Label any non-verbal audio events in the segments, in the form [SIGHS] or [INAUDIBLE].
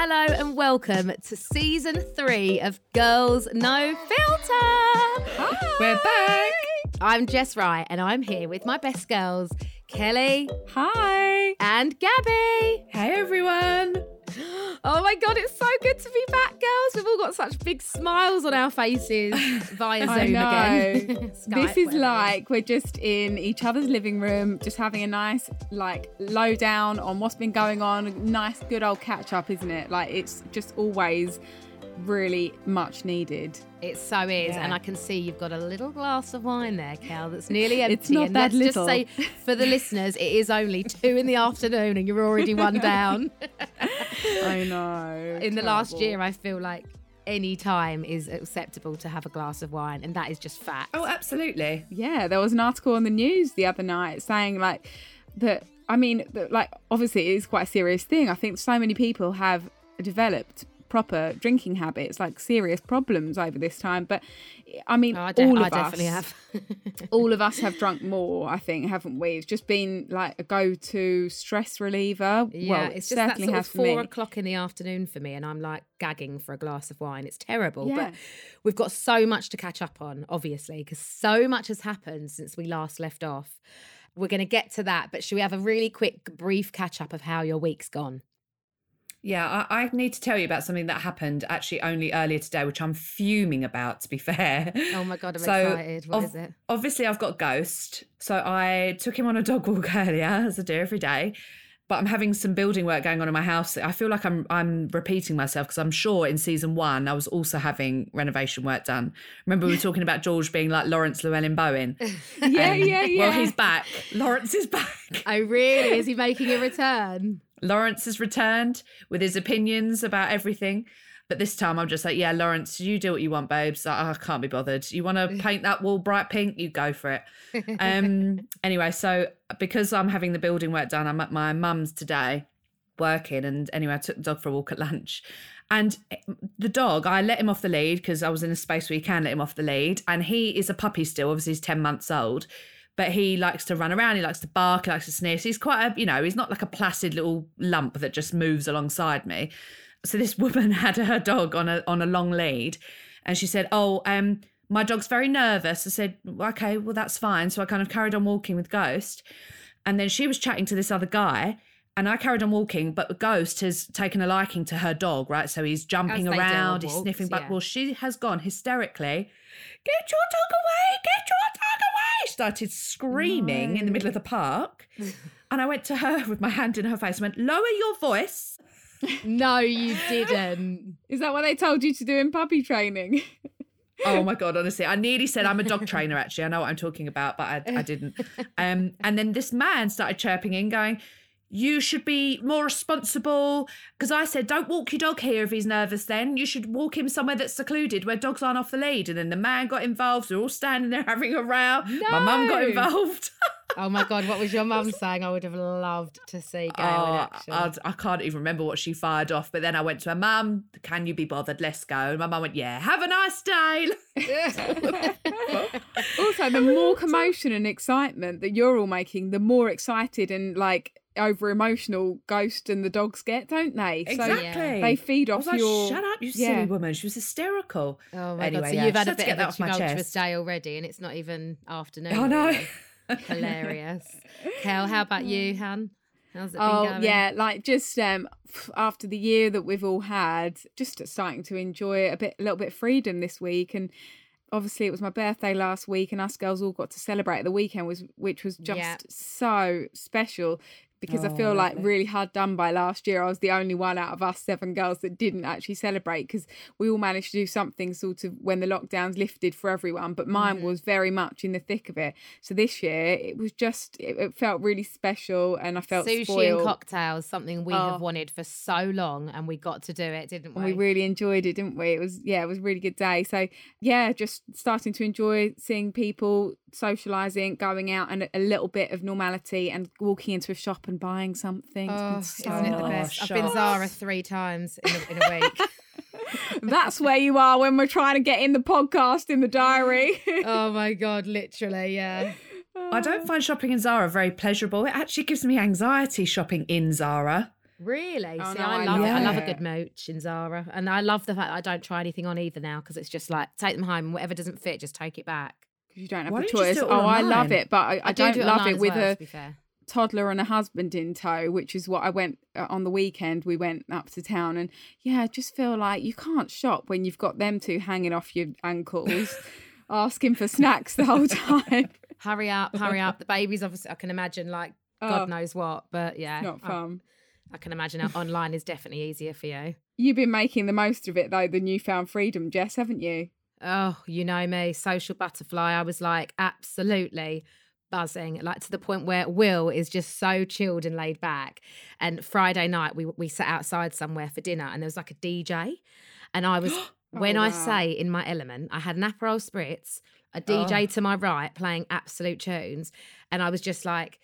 Hello and welcome to season three of Girls No Filter. Hi. We're back. I'm Jess Wright and I'm here with my best girls, Kelly Hi. and Gabby. Hey, everyone. Oh my God, it's so good to be back, girls. We've all got such big smiles on our faces [LAUGHS] via Zoom again. [LAUGHS] this is whatever. like we're just in each other's living room, just having a nice, like, lowdown on what's been going on. Nice, good old catch up, isn't it? Like, it's just always really much needed. It so is, Yeah. and I can see you've got a little glass of wine there, Cal, that's nearly [LAUGHS] empty. It's not and that let's little. just say for the listeners, it is only [LAUGHS] two in the afternoon, and you're already one [LAUGHS] down. I know. in the last year, I feel like any time is acceptable to have a glass of wine, and that is just fact. Oh, absolutely. Yeah, there was an article on the news the other night saying like that. I mean, that, like obviously it is quite a serious thing. I think so many people have developed proper drinking habits, like serious problems over this time. But I mean, Oh, I, de- all I of definitely us, have. [LAUGHS] all of us [LAUGHS] have drunk more. I think, haven't we? It's just been like a go-to stress reliever. Yeah, well, it's it just that certainly sort has of four o'clock in the afternoon for me, and I'm like gagging for a glass of wine. It's terrible, Yeah. but we've got so much to catch up on, obviously, because so much has happened since we last left off. We're going to get to that, but should we have a really quick, brief catch up of how your week's gone? Yeah, I, I need to tell you about something that happened actually only earlier today, which I'm fuming about, to be [LAUGHS] fair. Oh my God, I'm So, excited. What ov- is it? Obviously, I've got Ghost. So I took him on a dog walk [LAUGHS] earlier, as I do every day. But I'm having some building work going on in my house. I feel like I'm I'm repeating myself because I'm sure in season one I was also having renovation work done. Remember we were [LAUGHS] talking about George being like Laurence Llewelyn-Bowen. Yeah, Um, yeah, yeah. Well, he's back. Lawrence is back. Oh, really? Is he making a return? Lawrence has returned with his opinions about everything. But this time I'm just like, yeah, Lawrence, you do what you want, babes. I, I can't be bothered. You want to [LAUGHS] paint that wall bright pink? You go for it. Um. [LAUGHS] anyway, so because I'm having the building work done, I'm at my mum's today working. And anyway, I took the dog for a walk at lunch. And the dog, I let him off the lead because I was in a space where you can let him off the lead. And he is a puppy still. Obviously, he's 10 months old. But he likes to run around. He likes to bark. He likes to sniff. So he's quite a, you know, he's not like a placid little lump that just moves alongside me. So this [LAUGHS] woman had her dog on a on a long lead, and she said, "Oh, um, my dog's very nervous." I said, "Okay, well that's fine." So I kind of carried on walking with Ghost, and then she was chatting to this other guy. And I carried on walking, but the Ghost has taken a liking to her dog, right? So he's jumping around, he's walks, sniffing back. yeah. Well, she has gone hysterically. Get your dog away! Get your dog away! She started screaming in the middle of the park. [LAUGHS] And I went to her with my hand in her face and went, Lower your voice. No, you didn't. Is that what they told you to do in puppy training? Oh my god, [LAUGHS] honestly, I nearly said I'm a dog trainer. Actually, I know what I'm talking about, but I, I didn't. [LAUGHS] Um, and then this man started chirping in, going, "You should be more responsible." Because I said, "Don't walk your dog here if he's nervous. Then you should walk him somewhere that's secluded where dogs aren't off the lead." And then the man got involved. They're all standing there [LAUGHS] having a row. My mum got involved. [LAUGHS] Oh my God, what was your [LAUGHS] mum saying? I would have loved to see Gail in Oh, action. I, I can't even remember what she fired off. But then I went to her mum. Can you be bothered? Let's go. And my mum went, "Yeah, have a nice day." [LAUGHS] [LAUGHS] also, the more commotion and excitement that you're all making, the more excited and like over emotional Ghost and the dogs get, don't they? So Exactly. they feed I off was like, your. shut up, you yeah. silly woman. She was hysterical. Oh my Anyway, god! So yeah, you've had a bit of that a off my tumultuous chest. day already, and it's not even afternoon. Oh no. yet. Hilarious. Kel, how about you, [LAUGHS] Han? How's it been Oh going? yeah, like just um after the year that we've all had, just starting to enjoy a bit, a little bit of freedom this week, and obviously it was my birthday last week, and us girls all got to celebrate the weekend, was which was just Yeah. so special because I Oh, feel like really hard done by last year. I was the only one out of us seven girls that didn't actually celebrate because we all managed to do something sort of when the lockdowns lifted for everyone, but mine Mm-hmm. was very much in the thick of it. So this year it was just it, it felt really special, and I felt Sushi spoiled. and cocktails, something we Oh. have wanted for so long, and we got to do it, didn't we? We really enjoyed it, didn't we? It was yeah, it was a really good day. So yeah, just starting to enjoy seeing people, socializing, going out, and a- a little bit of normality, and walking into a shop and buying something. Oh, so isn't it the Oh, best? I've been. Oh, Zara three times in a, in a week. [LAUGHS] That's where you are when we're trying to get in the podcast in the diary. [LAUGHS] oh my [LAUGHS] god, literally, yeah. I don't find shopping in Zara very pleasurable. It actually gives me anxiety shopping in Zara. Really? Oh, See, no, I I love it. I love a good it. mooch in Zara, and I love the fact that I don't try anything on either now because it's just like take them home, and whatever doesn't fit, just take it back. 'Cause you don't have Why the don't you just choice. Oh, all I love it, but I, I, do don't do love it with well, a to be fair. toddler and a husband in tow, which is what I went uh, on the weekend. We went up to town, and yeah, I just feel like you can't shop when you've got them two hanging off your ankles, [LAUGHS] asking for snacks the whole time. [LAUGHS] Hurry up, hurry up. The babies, obviously, I can imagine like God Oh, knows what, but yeah, not I- fun. I, can imagine online is definitely easier for you. You've been making the most of it though, the newfound freedom, Jess, haven't you? Oh, you know me, social butterfly. I was like absolutely buzzing, like to the point where Will is just so chilled and laid back. And Friday night, we we sat outside somewhere for dinner, and there was like a DJ, and I was [GASPS] [GASPS] when Oh, I say in my element, I had an Aperol spritz, a DJ oh. to my right playing absolute tunes, and I was just like.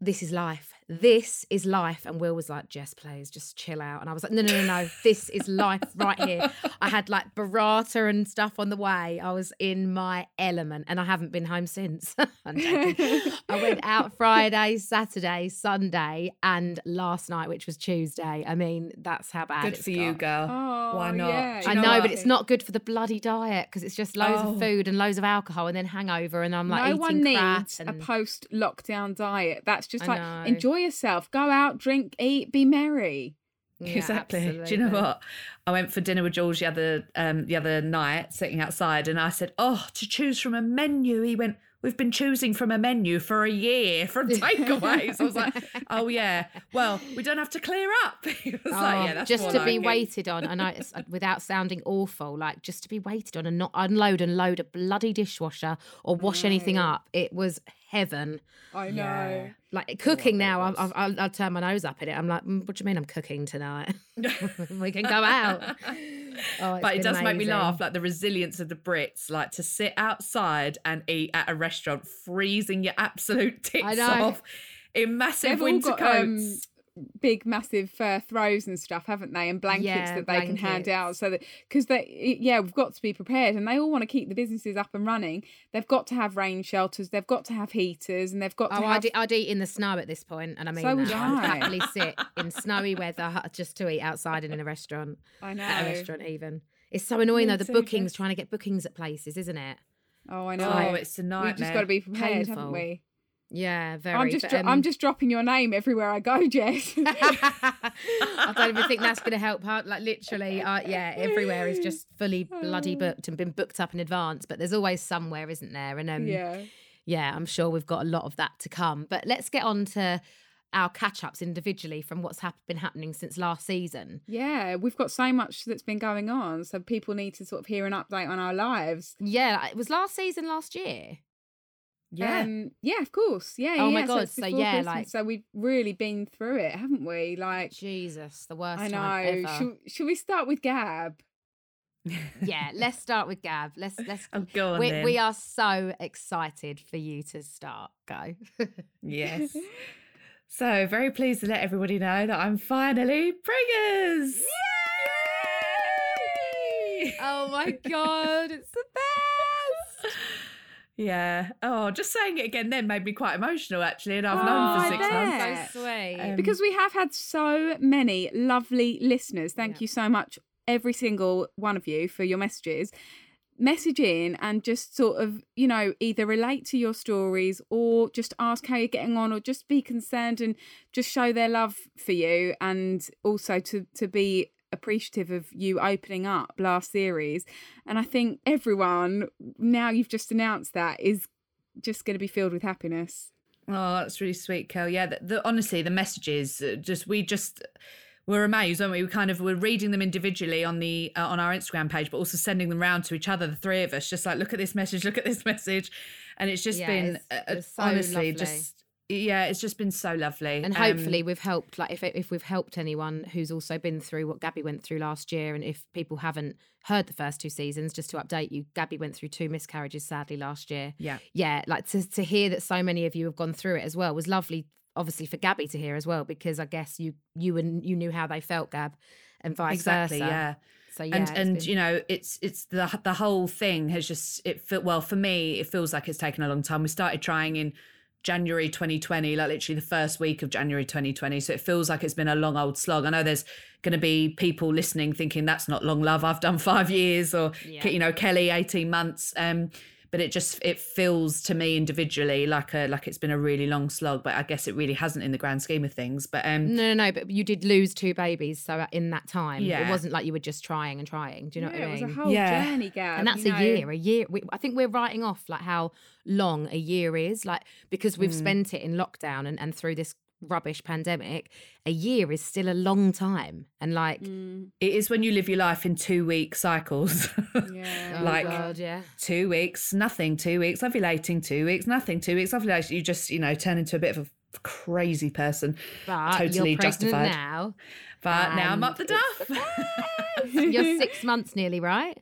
This is life. This is life. And Will was like, Jess, please just chill out. And I was like, no, no, no, no. This is life right here. I had like burrata and stuff on the way. I was in my element and I haven't been home since. [LAUGHS] I'm joking. I went out Friday, Saturday, Sunday, and last night, which was Tuesday. I mean, that's how bad Good it's for you, girl. Oh, Why not? yeah, I you know, but it's not good for the bloody diet because it's just loads Oh. of food and loads of alcohol and then hangover and I'm like no eating one needs and... a post lockdown diet. That's just I like know. enjoy yourself, go out, drink, eat, be merry. Yeah, exactly. Do you know what? I went for dinner with George the other um the other night, sitting outside, and I said, "Oh, to choose from a menu." He went, "We've been choosing from a menu for a year from [LAUGHS] takeaways." I was like, "Oh yeah, well, we don't have to clear up." [LAUGHS] He was like, Oh, "Yeah, that's just to like be it." waited on. And I it's uh, without sounding awful, like just to be waited on and not unload and load a bloody dishwasher or wash anything up. It was heaven. I know. Yeah. Like cooking now, I, was. I, I'll, I'll turn my nose up at it. I'm like, "Mm, what do you mean I'm cooking tonight? [LAUGHS] [LAUGHS] we can go out. [LAUGHS] Oh, but it does make me laugh, like the resilience of the Brits, like to sit outside and eat at a restaurant, freezing your absolute tits off in massive They've winter got coats. um, big, massive uh, throws and stuff, haven't they? And blankets Yeah, that they can hand out. So that because they, yeah, we've got to be prepared, and they all want to keep the businesses up and running. They've got to have rain shelters. They've got to have heaters, and they've got to Oh, have. I'd, I'd eat in the snow at this point, and I mean, So would that. I would happily sit [LAUGHS] in snowy weather just to eat outside and in a restaurant. I know. At a restaurant, even. It's so annoying Me though. The too, bookings, Jess. trying to get bookings at places, isn't it? Oh, I know. Oh, it's a nightmare We've just got to be prepared, haven't we? Yeah, very. I'm just, but, um, I'm just dropping your name everywhere I go, [LAUGHS] Jess. [LAUGHS] I don't even think that's going to help. Like literally, uh, yeah, everywhere is just fully bloody booked and been booked up in advance. But there's always somewhere, isn't there? And um, yeah. yeah. I'm sure we've got a lot of that to come. But let's get on to our catch ups individually from what's hap- been happening since last season. Yeah, we've got so much that's been going on, so people need to sort of hear an update on our lives. Yeah, it was last season last year. Yeah. Um, yeah, of course. Yeah. Oh my God, it's so yeah, Christmas, like- so we've really been through it, haven't we? Like, Jesus, the worst I time know. Should, should we start with Gab? yeah, let's start with Gab. Let's let's. [LAUGHS] Oh, go on we, then. we are so excited for you to start. Go. Yes. [LAUGHS] So very pleased to let everybody know that I'm finally preggers. Yay! oh my [LAUGHS] god, it's the best. Yeah. Oh, just saying it again then made me quite emotional actually, and I've Oh, known for six bet. months. So sweet. Um, Because we have had so many lovely listeners. Thank Yeah. you so much, every single one of you, for your messages. Message in and just sort of, you know, either relate to your stories or just ask how you're getting on or just be concerned and just show their love for you and also to to be appreciative of you opening up last series. And I think everyone, now you've just announced that, is just going to be filled with happiness. Oh, that's really sweet, Kel. Yeah, the, the, honestly, the messages uh, just we just were amazed, weren't we? We kind of were reading them individually on the uh, on our Instagram page, but also sending them round to each other, the three of us, just like look at this message, look at this message, and it's just Yeah, been it's- uh, it's so honestly lovely. just yeah, it's just been so lovely, and Um, hopefully we've helped like if if we've helped anyone who's also been through what Gabby went through last year and if people haven't heard the first two seasons just to update you Gabby went through two miscarriages sadly last year. Yeah, yeah like to to hear that so many of you have gone through it as well was lovely obviously for Gabby to hear as well because I guess you you and you knew how they felt Gab and vice exactly, versa. yeah. so yeah and and been- you know it's it's the the whole thing has just it feel well for me it feels like it's taken a long time. We started trying in January 2020, like literally the first week of January 2020. So it feels like it's been a long old slog. I know there's going to be people listening thinking that's not long love. I've done five years or, Yeah. you know, Kelly, 18 months. Um, but it just it feels to me individually like a like it's been a really long slog but i guess it really hasn't in the grand scheme of things but um No, no, no. But you did lose two babies, so in that time, it wasn't like you were just trying and trying. Do you know yeah, what I mean it was a whole Yeah. journey, Gab. and that's a know. year. A year. We, I think we're writing off like how long a year is, like because we've Mm. spent it in lockdown and, and through this rubbish pandemic. A year is still a long time, and like, Mm, it is when you live your life in two week cycles [LAUGHS] yeah. oh like- God, yeah. two weeks nothing two weeks ovulating two weeks nothing two weeks ovulating you just you know turn into a bit of a crazy person But Totally you're pregnant justified. now. but now i'm up the duff [LAUGHS] You're [LAUGHS] six months nearly, right?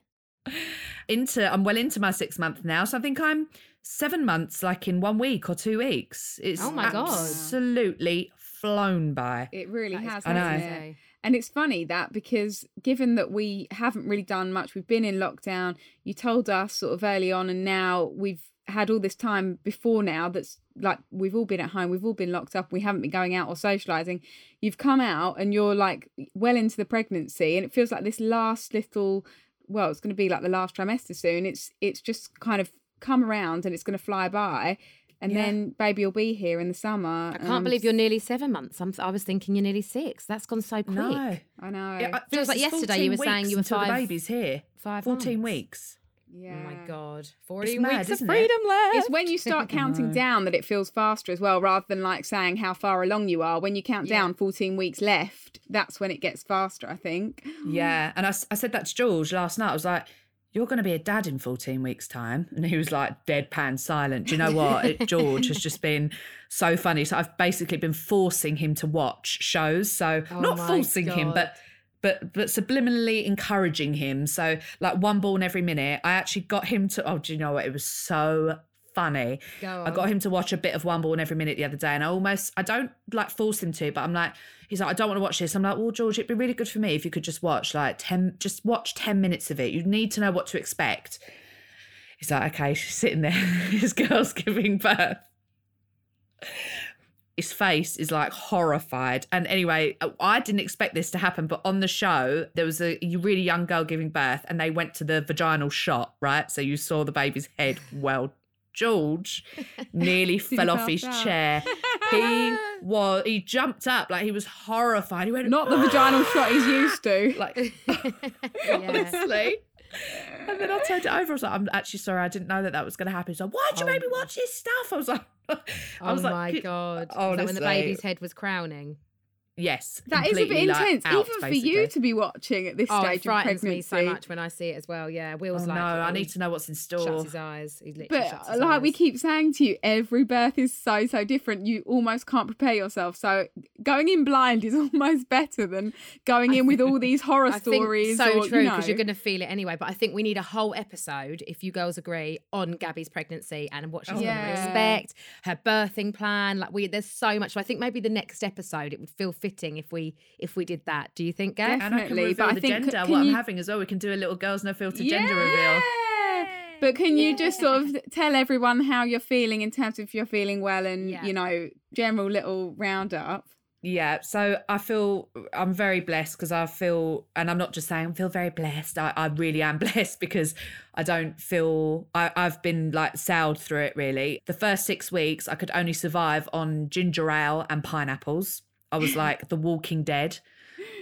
into i'm well into my six month now so i think i'm seven months like in one week or two weeks it's Oh my God. absolutely flown by It really That is has, I know. hasn't it? crazy. And it's funny that because given that we haven't really done much, we've been in lockdown, you told us sort of early on, and now we've had all this time before now that's like we've all been at home, we've all been locked up, we haven't been going out or socializing. You've come out and you're like well into the pregnancy, and it feels like this last little well, it's going to be like the last trimester soon. It's it's just kind of come around and it's going to fly by. And Yeah. then baby will be here in the summer. I can't I'm believe you're nearly seven months. I'm, I was thinking you're nearly six. That's gone so quick. no I know. It, I- Feels like yesterday you were saying weeks you were five- the baby's here Five 14 months. weeks yeah. Oh my god, fourteen mad, weeks of isn't it? freedom left. It's when you start counting down that it feels faster as well, rather than like saying how far along you are. When you count Yeah. down 14 weeks left, that's when it gets faster, I think. Yeah. And I, I said that to George last night. I was like, you're going to be a dad in 14 weeks' time. And he was like, deadpan silent. Do you know what? It, [LAUGHS] George has just been so funny. So I've basically been forcing him to watch shows. So Oh not forcing him, but. But, but subliminally encouraging him. So, like one born every minute, I actually got him to. Oh, do you know what? It was so funny. Go I got him to watch a bit of One Born every minute the other day, and I almost I don't like force him to, but I'm like, he's like, I don't want to watch this. I'm like, well, George, it'd be really good for me if you could just watch like ten, just watch ten minutes of it. You need to know what to expect. He's like, okay, [LAUGHS] she's sitting there, [LAUGHS] his girl's giving birth. His face is like horrified. And anyway, I didn't expect this to happen, but on the show, there was a really young girl giving birth and they went to the vaginal shot, right? So you saw the baby's head. [LAUGHS] Well, George [LAUGHS] nearly fell off his out? chair. He [LAUGHS] was, he jumped up like he was horrified. He went, Not the vaginal [GASPS] shot he's used to. like, [LAUGHS] honestly. And then I turned it over. I was like, I'm actually sorry. I didn't know that that was going to happen. He's like, why'd you Oh make me watch this stuff? I was like, I Oh like, my "Could- god! Is that when the baby's head was crowning? Yes. That is a bit like, intense, out, even for you to be watching at this Oh, stage it frightens of me so much when I see it as well. Yeah, Will's Oh, like, no, I oh, need to know what's in Shuts store. his eyes. He literally But shuts his like we keep saying to you, every birth is so so different. You almost can't prepare yourself. So going in blind is [LAUGHS] almost better than going in with all these [LAUGHS] horror I think stories. so or, true because you know. are going to feel it anyway. But I think we need a whole episode, if you girls agree, on Gabby's pregnancy and what she's Oh, going to yeah. expect, her birthing plan. Like we, there's so much. So I think maybe the next episode it would feel fitting if we if we did that. Do you think, Gab? and I can Definitely, reveal but I the think- gender, can what I'm having as well. We can do a little girls no filter gender reveal. But can you just sort of tell everyone how you're feeling in terms of you're feeling well and Yeah. you know general little roundup? Yeah, so I feel I'm very blessed because I feel, and I'm not just saying I feel very blessed. I, I really am [LAUGHS] blessed because I don't feel I, I've been like sailed through it really. The first six weeks, I could only survive on ginger ale and pineapples. I was like the Walking Dead.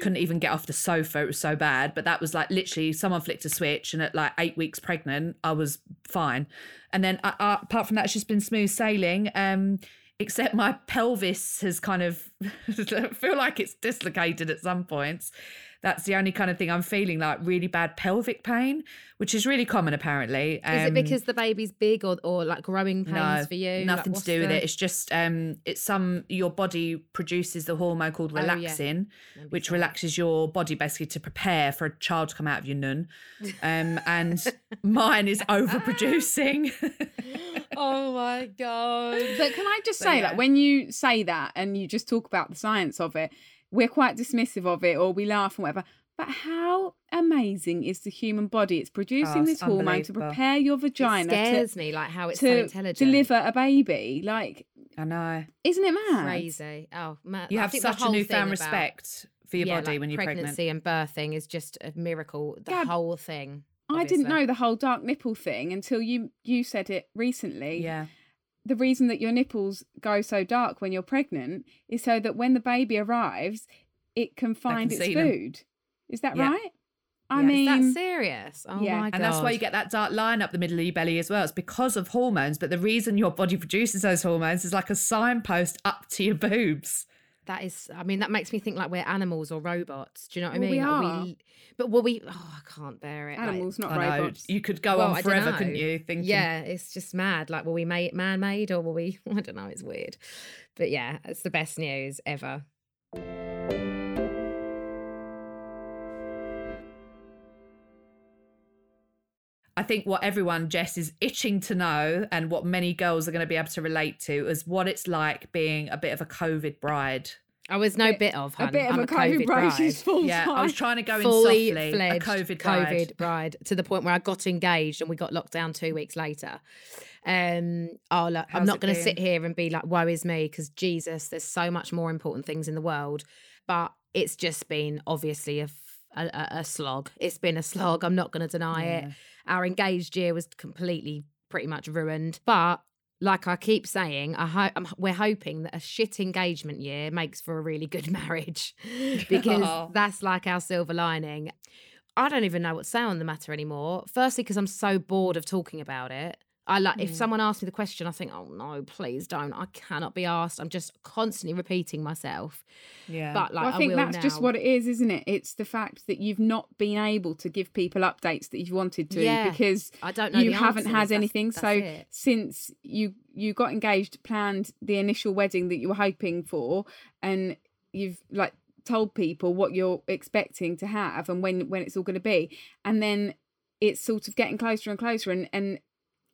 Couldn't even get off the sofa. It was so bad. But that was like literally someone flicked a switch, and at like eight weeks pregnant, I was fine. And then I, I, apart from that, it's just been smooth sailing. Um, except my pelvis has kind of [LAUGHS] feel like it's dislocated at some points. That's the only kind of thing I'm feeling like really bad pelvic pain, which is really common apparently. Is it Um, because the baby's big or, or like growing pains no, for you? Like, Nothing to what's do with the- it. It's just um it's some your body produces the hormone called Oh, yeah. relaxin, which so. relaxes your body basically to prepare for a child to come out of your nun. [LAUGHS] Um and mine is overproducing. [LAUGHS] Oh my god! But can I just So, say, yeah. like, when you say that and you just talk about the science of it, we're quite dismissive of it or we laugh and whatever. But how amazing is the human body? It's producing Oh, it's this hormone to prepare your It vagina to, scares me, like how it's so to intelligent. deliver a baby. Like, I know. Isn't it mad? Crazy. Oh, man. You I have such a whole thing newfound about- respect for your yeah, body like when you're pregnant. pregnancy and birthing is just a miracle. The Gab, whole thing. I didn't know the whole dark nipple thing until you you said it recently. Yeah. The reason that your nipples go so dark when you're pregnant is so that when the baby arrives, it can find its see them. food. Is that Yeah. right? I Yeah. mean, Is that serious? Oh yeah. my god. And that's why you get that dark line up the middle of your belly as well. It's because of hormones, but the reason your body produces those hormones is like a signpost up to your boobs. That is, I mean, that makes me think like we're animals or robots. Do you know what Well, I we mean? Like, are. but will we? Oh, I can't bear it. like- animals, not I know. robots. You could go Well, I on don't forever, know. couldn't you? Thinking, yeah, it's just mad. Like, were we made man-made or were we? [LAUGHS] I don't know. It's weird, but yeah, it's the best news ever. Think what everyone, Jess, is itching to know and what many girls are going to be able to relate to is what it's like being a bit of a COVID bride. I was no Bit- bit of a bit of I'm a COVID bride. She's full Yeah, I was trying to go in fully softly. A fledged COVID bride. COVID bride to the point where I got engaged and we got locked down two weeks later. Um, oh, look, I'm How's not going to sit here and be like, "Woe is me," because Jesus, there's so much more important things in the world. But it's just been obviously a, f- a, a- a slog. It's been a slog. I'm not going to deny it. Our engaged year was completely, pretty much ruined. But like I keep saying, I ho- I'm, we're hoping that a shit engagement year makes for a really good [LAUGHS] marriage [LAUGHS] because Oh. that's like our silver lining. I don't even know what to say on the matter anymore. Firstly, because I'm so bored of talking about it. I like if Mm. someone asks me the question, I think, oh no, please don't. I cannot be asked. I'm just constantly repeating myself. Yeah. But like, Well, I think will that's just what it is, isn't it? It's the fact that you've not been able to give people updates that you've wanted to Yeah, because I don't know. you haven't had That's- anything. that's so it. since you you got engaged, planned the initial wedding that you were hoping for, and you've like told people what you're expecting to have and when when it's all going to be, and then it's sort of getting closer and closer, and and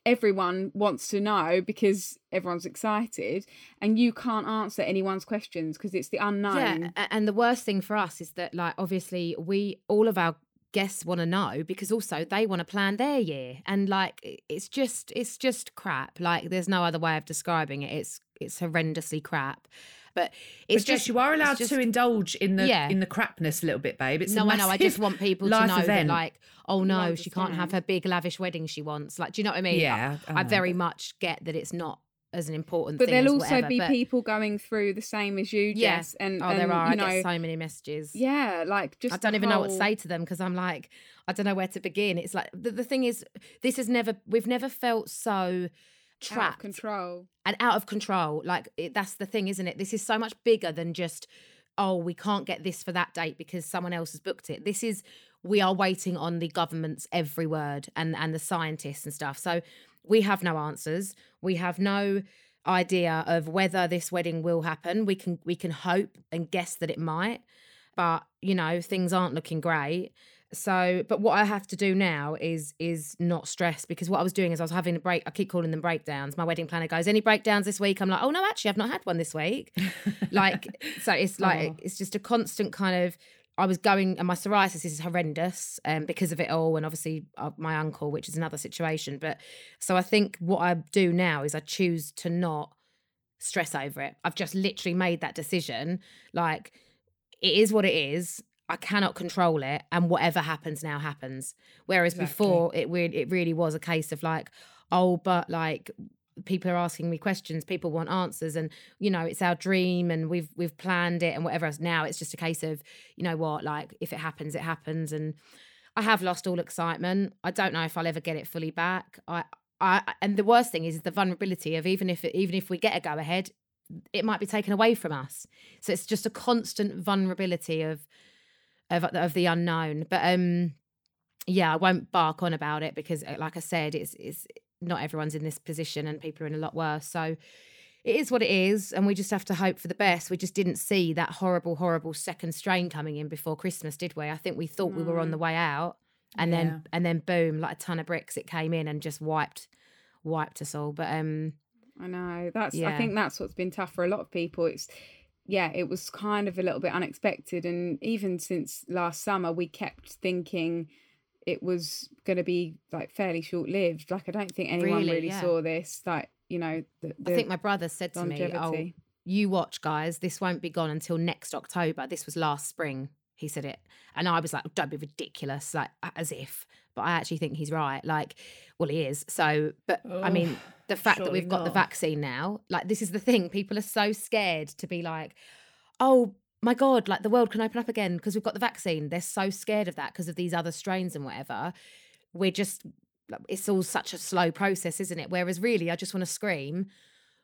everyone wants to know because everyone's excited and you can't answer anyone's questions because it's the unknown Yeah, and the worst thing for us is that, like, obviously, we all of our guests want to know because also they want to plan their year, and like, it's just, it's just crap. Like, there's no other way of describing it. It's, it's horrendously crap. But it's But Jess, just you are allowed just- to indulge in the Yeah. in the crapness a little bit, babe. It's no, a I know. I just want people to know event. that, like, oh no, she can't have her big lavish wedding she wants. Like, do you know what I mean? I- Yeah, I I, know, very much get that it's not as an important but thing. there'll as also whatever, be but- people going through the same as you Yeah. Jess and, Oh, and there are. you I know get so many messages. yeah like just I don't the even know what to say to them because I'm like, I don't know where to begin. It's like the, the thing is, this has never, we've never felt so out of trapped control and out of control. Like it, that's the thing, isn't it? This is so much bigger than just, oh, we can't get this for that date because someone else has booked it. This is, we are waiting on the government's every word and and the scientists and stuff. So we have no answers. We have no idea of whether this wedding will happen. We can we can hope and guess that it might, but you know things aren't looking great. So, but what I have to do now is is not stress because what I was doing is I was having a break. I keep calling them breakdowns. My wedding planner goes, "Any breakdowns this week?" I'm like, "Oh no, actually, I've not had one this week." [LAUGHS] like, so it's like Oh. it's just a constant kind of. I was going, and my psoriasis is horrendous um, because of it all, and obviously uh, my uncle, which is another situation. But so I think what I do now is I choose to not stress over it. I've just literally made that decision. Like, it is what it is. I cannot control it, and whatever happens now happens. Whereas Exactly. before, it really, it really was a case of like, oh, but like people are asking me questions, people want answers, and you know, it's our dream, and we've we've planned it, and whatever else. Now it's just a case of, you know what, like if it happens, it happens, and I have lost all excitement. I don't know if I'll ever get it fully back. I, I, and the worst thing is the vulnerability of even if even if we get a go ahead, it might be taken away from us. So it's just a constant vulnerability of of of the unknown. But um, yeah, I won't bark on about it because, uh, like I said, it's it's not everyone's in this position, and people are in a lot worse. So it is what it is, and we just have to hope for the best. We just didn't see that horrible, horrible second strain coming in before Christmas, did we? I think we thought we were on the way out, and Yeah. then and then boom, like a ton of bricks, it came in and just wiped wiped us all. But um, I know. That's yeah. I think that's what's been tough for a lot of people. It's yeah, it was kind of a little bit unexpected and even since last summer we kept thinking it was going to be like fairly short lived. Like I don't think anyone Really? really, Yeah. saw this like you know, the, I think my brother said to me, "Oh, you watch, guys. This won't be gone until next October. This was last spring." He said it, and I was like, "Don't be ridiculous!" Like as if. But I actually think he's right. Like, well, he is. So, but I Oh, mean, the fact that we've got the vaccine now, like, this is the thing. People are so scared to be like, "Oh." My God, like the world can open up again because we've got the vaccine. They're so scared of that because of these other strains and whatever. We're just, it's all such a slow process, isn't it? Whereas really, I just want to scream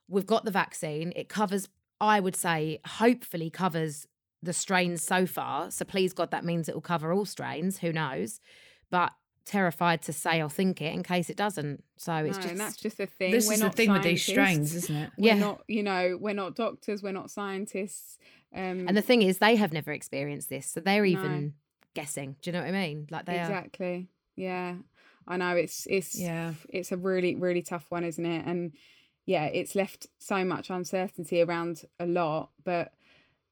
we've got the vaccine. It covers, I would say, hopefully covers the strains so far. So please God, that means it will cover all strains. Who knows? But terrified to say or think it in case it doesn't. So it's no, just and that's just the thing. This we're is the not thing with these strains, isn't it? We're Yeah. not, you know, we're not doctors, we're not scientists. Um, and the thing is, they have never experienced this, so they're No. even guessing. Do you know what I mean? Like they are. exactly. Yeah, I know it's it's Yeah. it's a really really tough one, isn't it? And yeah, it's left so much uncertainty around a lot. But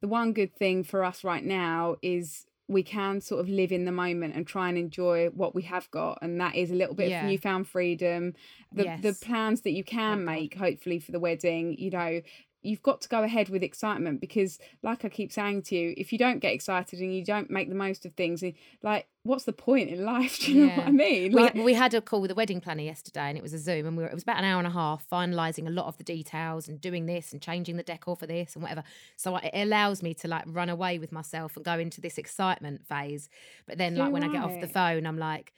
the one good thing for us right now is we can sort of live in the moment and try and enjoy what we have got, and that is a little bit Yeah. of newfound freedom. The the plans that you can Thank God. make, hopefully for the wedding, you know. You've got to go ahead with excitement because, like I keep saying to you, if you don't get excited and you don't make the most of things, eh, like, what's the point in life? [LAUGHS] Do you know what I mean? We, Like, we had a call with the wedding planner yesterday and it was a Zoom and we were, it was about an hour and a half finalising a lot of the details and doing this and changing the decor for this and whatever. So it allows me to like run away with myself and go into this excitement phase. But then like when I get off the phone, I'm like,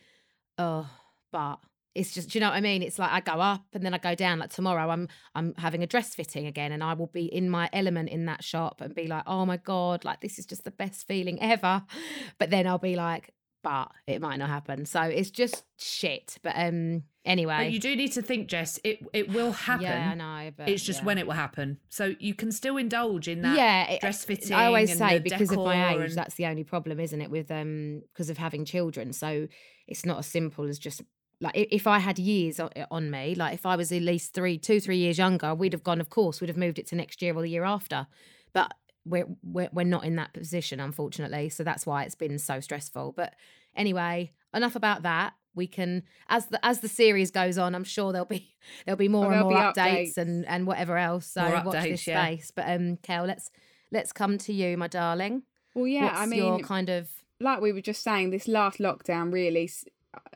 oh, but it's just, do you know what I mean? It's like I go up and then I go down. Like tomorrow, I'm I'm having a dress fitting again, and I will be in my element in that shop and be like, oh my god, like this is just the best feeling ever. But then I'll be like, but it might not happen. So it's just shit. But um, anyway, But you do need to think, Jess, it it will [SIGHS] happen. Yeah, I know. But It's just yeah. when it will happen. So you can still indulge in that. yeah, it- dress fitting I always and say because of my age, and- that's the only problem, isn't it? With um, because of having children, so it's not as simple as just like if I had years on, me, like if I was at least three, two, three years younger, we'd have gone. Of course, we'd have moved it to next year or the year after, but. We're, we're we're not in that position, unfortunately. So that's why it's been so stressful. But anyway, enough about that. We can as the as the series goes on, I'm sure there'll be [LAUGHS] there'll be more and more updates, updates. and and whatever else. So More watch this updates, yeah. space. But um, Kel, let's let's come to you, my darling. well, yeah, What's I mean, your kind of like we were just saying, this last lockdown really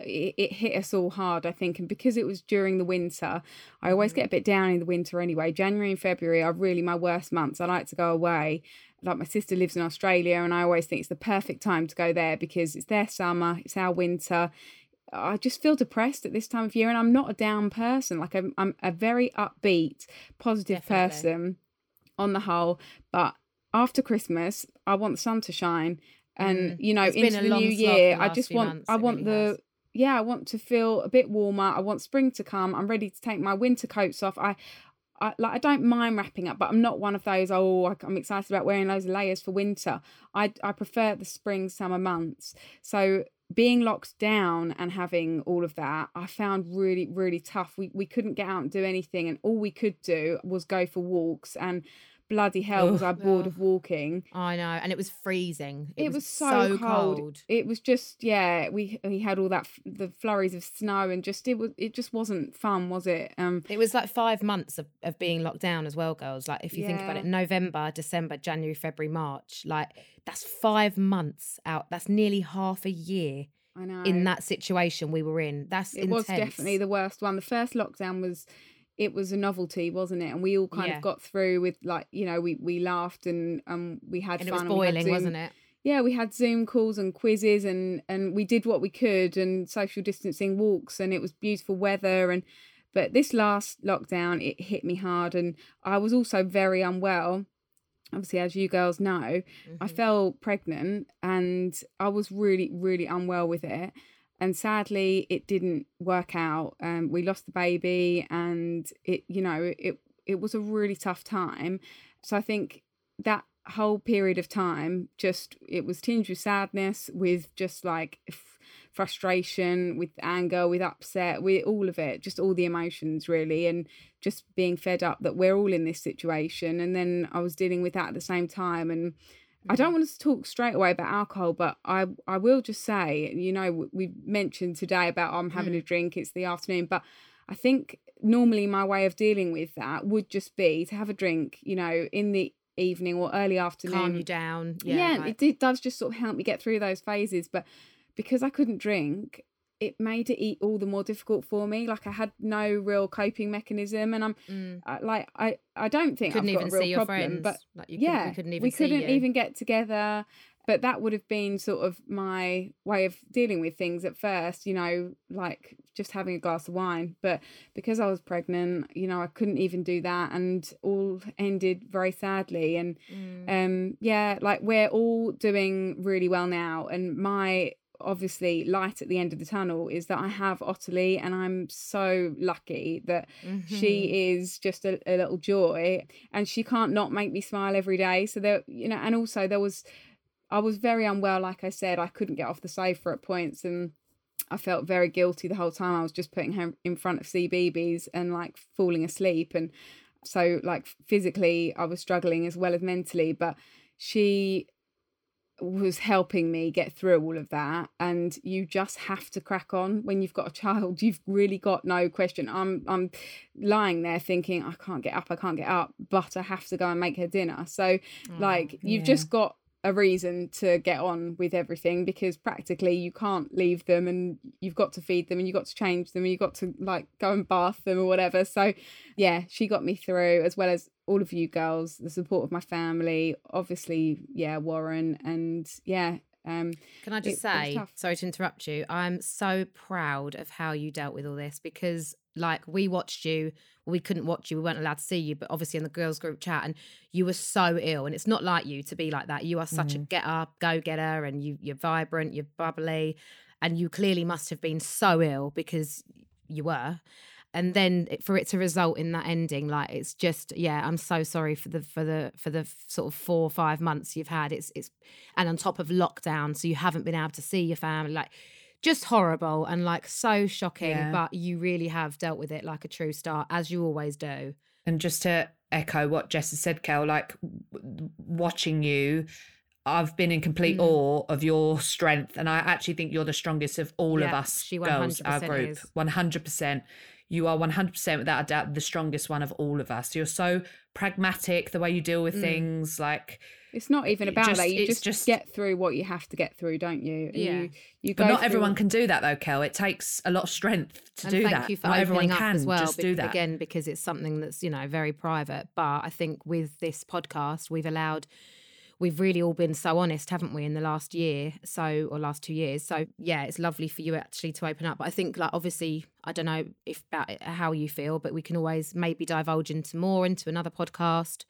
it, it hit us all hard, I think, and because it was during the winter, I always get a bit down in the winter anyway. January and February are really my worst months. I like to go away. Like my sister lives in Australia, and I always think it's the perfect time to go there because it's their summer, it's our winter. I just feel depressed at this time of year, and I'm not a down person. Like I'm, I'm a very upbeat, positive Definitely. person on the whole. But after Christmas, I want the sun to shine, and Mm. you know, It's been into a the new year, the I just want, I want really the has. Yeah, I want to feel a bit warmer. I want spring to come. I'm ready to take my winter coats off. I, I like I don't mind wrapping up, but I'm not one of those. Oh, I'm excited about wearing loads of layers for winter. I I prefer the spring summer months. So being locked down and having all of that, I found really really tough. We we couldn't get out and do anything, and all we could do was go for walks. And bloody hell, was Ugh. I bored of walking. I know, and it was freezing. It, was, so, cold. It was just yeah. We we had all that the flurries of snow and just it was it just wasn't fun, was it? Um, It was like five months of, of being locked down as well, girls. Like if you think about it, November, December, January, February, March, like that's five months out. That's nearly half a year I know in that situation we were in. That's it was definitely the worst one. The first lockdown was it was a novelty, wasn't it? And we all kind Yeah. of got through with like you know we we laughed and um we had and it fun. was and boiling, Zoom- wasn't it? Yeah, we had Zoom calls and quizzes and and we did what we could and social distancing walks and it was beautiful weather and but this last lockdown it hit me hard and I was also very unwell. Obviously, as you girls know, I Mhm. fell pregnant and I was really, really unwell with it. And sadly, it didn't work out. Um, we lost the baby, and it, you know, it it was a really tough time. So I think that whole period of time, just it was tinged with sadness, with just like f- frustration, with anger, with upset, with all of it, just all the emotions really, and just being fed up that we're all in this situation. And then I was dealing with that at the same time, and I don't mm. want to talk straight away about alcohol, but I I will just say, you know, we mentioned today about I'm having a mm. drink, it's the afternoon, but I think normally my way of dealing with that would just be to have a drink, you know, in the evening or early afternoon. Calm you down. Yeah, Yeah, like- it, it does just sort of help me get through those phases. But because I couldn't drink, it made it all the more difficult for me. Like I had no real coping mechanism, and I'm Mm. I, like I I don't think couldn't I've got even a real see your problem, friends. but like you yeah, we couldn't even we couldn't you. even get together. But that would have been sort of my way of dealing with things at first, you know, like just having a glass of wine. But because I was pregnant, you know, I couldn't even do that, and all ended very sadly. And Mm. um, yeah, like we're all doing really well now, and my obviously light at the end of the tunnel is that I have Ottilie, and I'm so lucky that Mhm. she is just a, a little joy and she can't not make me smile every day so there you know and also there was i was very unwell like i said i couldn't get off the sofa at points and i felt very guilty the whole time i was just putting her in front of cbeebies and like falling asleep and so like physically i was struggling as well as mentally but she was helping me get through all of that and you just have to crack on. When you've got a child [LAUGHS] you've really got no question. I'm i'm lying there thinking i can't get up i can't get up but i have to go and make her dinner. So oh, like you've yeah. just got a reason to get on with everything because practically you can't leave them and you've got to feed them and you've got to change them and you've got to like go and bath them or whatever. So yeah she got me through as well as all of you girls the support of my family obviously yeah warren and yeah um Can I just it- say, sorry to interrupt you, I'm so proud of how you dealt with all this because, like, we watched you, we couldn't watch you, we weren't allowed to see you, but obviously in the girls' group chat, and you were so ill. And it's not like you to be like that. You are such a mm. get up, go getter, and you, you're vibrant, you're bubbly, and you clearly must have been so ill because you were. And then for it to result in that ending, like it's just, yeah, I'm so sorry for the for the for the sort of four or five months you've had. It's it's and on top of lockdown, so you haven't been able to see your family. Like, just horrible and like so shocking. Yeah. But you really have dealt with it like a true star, as you always do. And just to echo what Jess has said, Kel, like w- watching you, I've been in complete Mm. awe of your strength. And I actually think you're the strongest of all of us she girls, our group. is. 100%. You are 100% without a doubt the strongest one of all of us. You're so pragmatic, the way you deal with Mm. things. Like, it's not even about just- that you just, just- get through what you have to get through don't you and Yeah. you, you but not through- everyone can do that though, Kel. It takes a lot of strength to and do thank that. you for not opening everyone up can as well. just do that. again because it's something that's you know very private. But I think with this podcast, we've allowed. We've really all been so honest, haven't we, in the last year, so or last two years. So yeah, it's lovely for you actually to open up. But I think, like, obviously, I don't know if about how you feel, but we can always maybe divulge into more into another podcast,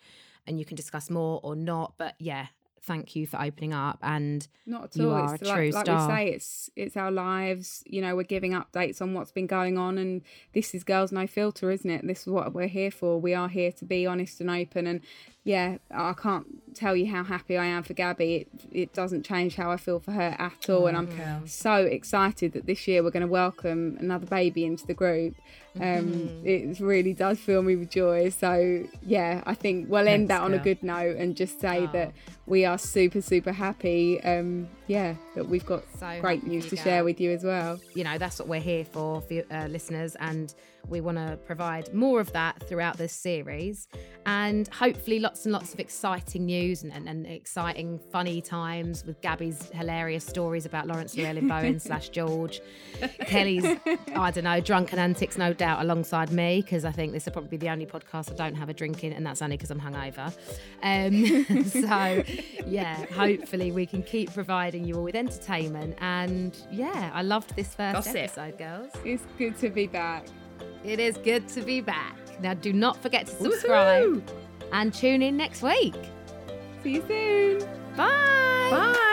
and you can discuss more or not. But yeah, thank you for opening up and Not at You all. are it's a like, true like star. we say, it's it's our lives. You know, we're giving updates on what's been going on, and this is Girls No Filter, isn't it? This is what we're here for. We are here to be honest and open. And yeah, I can't tell you how happy I am for Gabby. It it doesn't change how I feel for her at all. and I'm Kel. so excited that this year we're going to welcome another baby into the group. Um, Mm-hmm. It really does fill me with joy. So yeah, I think we'll end Thanks, that on a good note and just say Oh. that we are super super happy. Um, yeah, that we've got So great news to share with you as well. you know that's what we're here for for uh, listeners and we want to provide more of that throughout this series. And hopefully lots and lots of exciting news and, and, and exciting funny times with gabby's hilarious stories about lawrence llewellyn [LAUGHS] bowen slash george. Kelly's i don't know drunken antics no doubt alongside me because i think this will probably be the only podcast i don't have a drink in and that's only because i'm hungover. Um, [LAUGHS] so yeah hopefully we can keep providing you all with entertainment. And yeah i loved this first Gossip. episode girls. It's good to be back. It is good to be back now do not forget to subscribe Woohoo! and tune in next week See you soon. bye Bye.